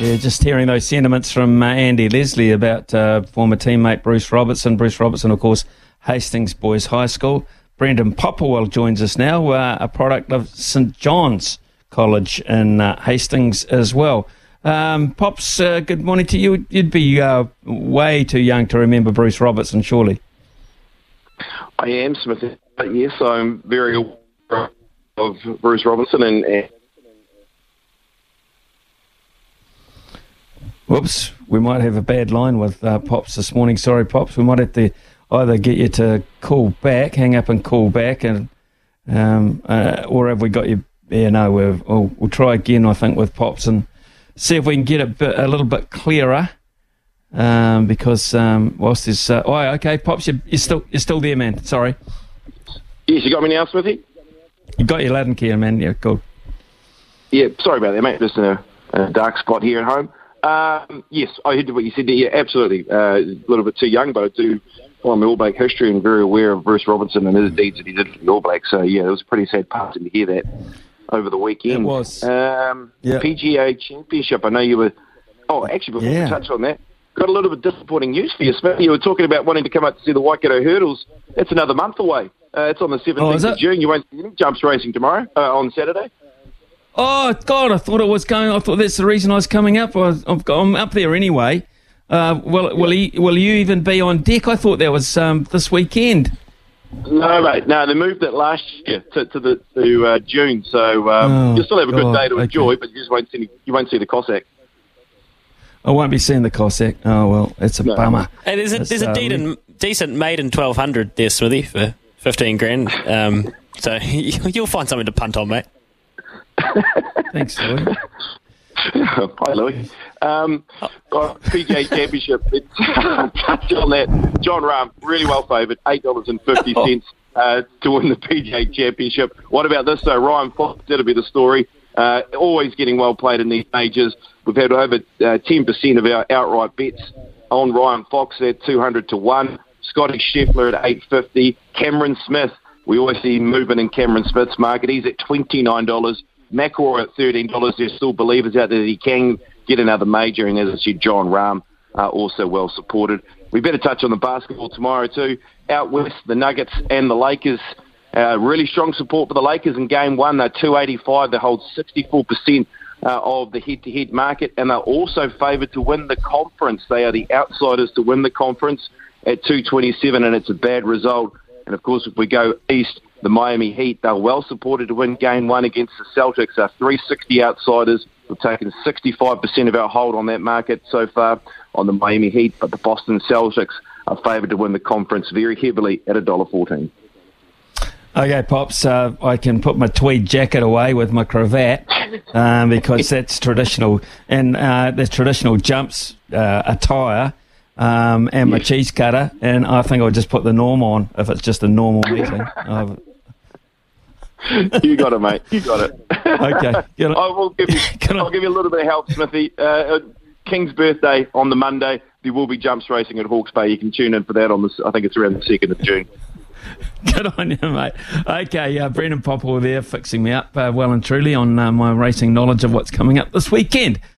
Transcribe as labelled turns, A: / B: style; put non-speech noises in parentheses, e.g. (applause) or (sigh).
A: Yeah, just hearing those sentiments from uh, Andy Leslie about uh, former teammate Bruce Robertson. Bruce Robertson, of course, Hastings Boys High School. Brendan Popplewell joins us now, uh, a product of St John's College in uh, Hastings as well. Um, Pops, uh, good morning to you. You'd be uh, way too young to remember Bruce Robertson, surely.
B: I am, Smith. Yes, I'm very aware of Bruce Robertson and, and
A: Whoops, we might have a bad line with uh, Pops this morning. Sorry, Pops. We might have to either get you to call back, hang up and call back, and um, uh, or have we got you? Yeah, no, we'll, we'll, we'll, try again, I think, with Pops and see if we can get it a, a little bit clearer. Um, because um, whilst there's. Uh, oh, okay, Pops, you're, you're, still, you're still there, man. Sorry.
B: Yes, you got me now, Smithy?
A: You got your loud and clear, man. Yeah, cool.
B: Yeah, sorry about that, mate. Just in a, a dark spot here at home. Um, yes, I heard what you said there. Yeah, absolutely. Uh, a little bit too young, but I do follow All Black history and very aware of Bruce Robinson and his deeds that he did for the All Blacks. So, yeah, it was pretty sad passing to hear that over the weekend.
A: It was.
B: Um, yep. PGA Championship, I know you were. Oh, actually, before yeah. we touch on that, got a little bit disappointing news for you, Smith. You were talking about wanting to come up to see the Waikato Hurdles. That's another month away. Uh, it's on the 17th oh, of June. You won't see any jumps racing tomorrow, uh, on Saturday.
A: Oh God! I thought it was going. I thought that's the reason I was coming up. I am up there anyway. Uh, will will, he, will you even be on deck? I thought that was um, this weekend.
B: No, mate. No, they moved it last year to, to the to uh, June. So um, oh, you'll still have a good day to okay. enjoy, but you just won't see you won't see the Cossack.
A: I won't be seeing the Cossack. Oh well, it's a no. bummer.
C: Hey, there's a, there's a uh, decent, decent maiden twelve hundred there, Smithy, for fifteen grand. Um, so (laughs) you'll find something to punt on, mate.
A: Thanks, Louis. (laughs)
B: Hi, Louis. Um, PGA Championship. touch on that. Jon Rahm, really well favoured, eight dollars and fifty cents uh, to win the PGA Championship. What about this though? Ryan Fox, that'll be the story. Uh, always getting well played in these majors. We've had over uh, ten uh, percent of our outright bets on Ryan Fox at two hundred to one. Scotty Scheffler at eight fifty. Cameron Smith. We always see movement in Cameron Smith's market. He's at twenty nine dollars. McIlroy at $13. There's still believers out there that he can get another major. And as I said, Jon Rahm uh, also well supported. We better touch on the basketball tomorrow too. Out west, the Nuggets and the Lakers. Uh, really strong support for the Lakers in game one. They're 285. They hold 64% uh, of the head-to-head market, and they're also favoured to win the conference. They are the outsiders to win the conference at 227, and it's a bad result. And of course, if we go east, the Miami Heat. They're well supported to win game one against the Celtics. They're 360 outsiders. We've taken 65% of our hold on that market so far on the Miami Heat, but the Boston Celtics are favoured to win the conference very heavily at $1.14.
A: Okay, Pops, uh, I can put my tweed jacket away with my cravat (laughs) um, because that's traditional. And uh, traditional jumps uh, attire um, and my cheese cutter. And I think I'll just put the norm on if it's just a normal meeting. (laughs) (laughs)
B: you got it, mate. You got it.
A: Okay. (laughs)
B: I will give you. (laughs) I'll give you a little bit of help, Smithy. Uh, uh, King's birthday on the Monday. There will be jumps racing at Hawke's Bay. You can tune in for that on the. I think it's around the second of June.
A: Good on you, mate. Okay, uh, Brendan Popple there fixing me up uh, well and truly on uh, my racing knowledge of what's coming up this weekend.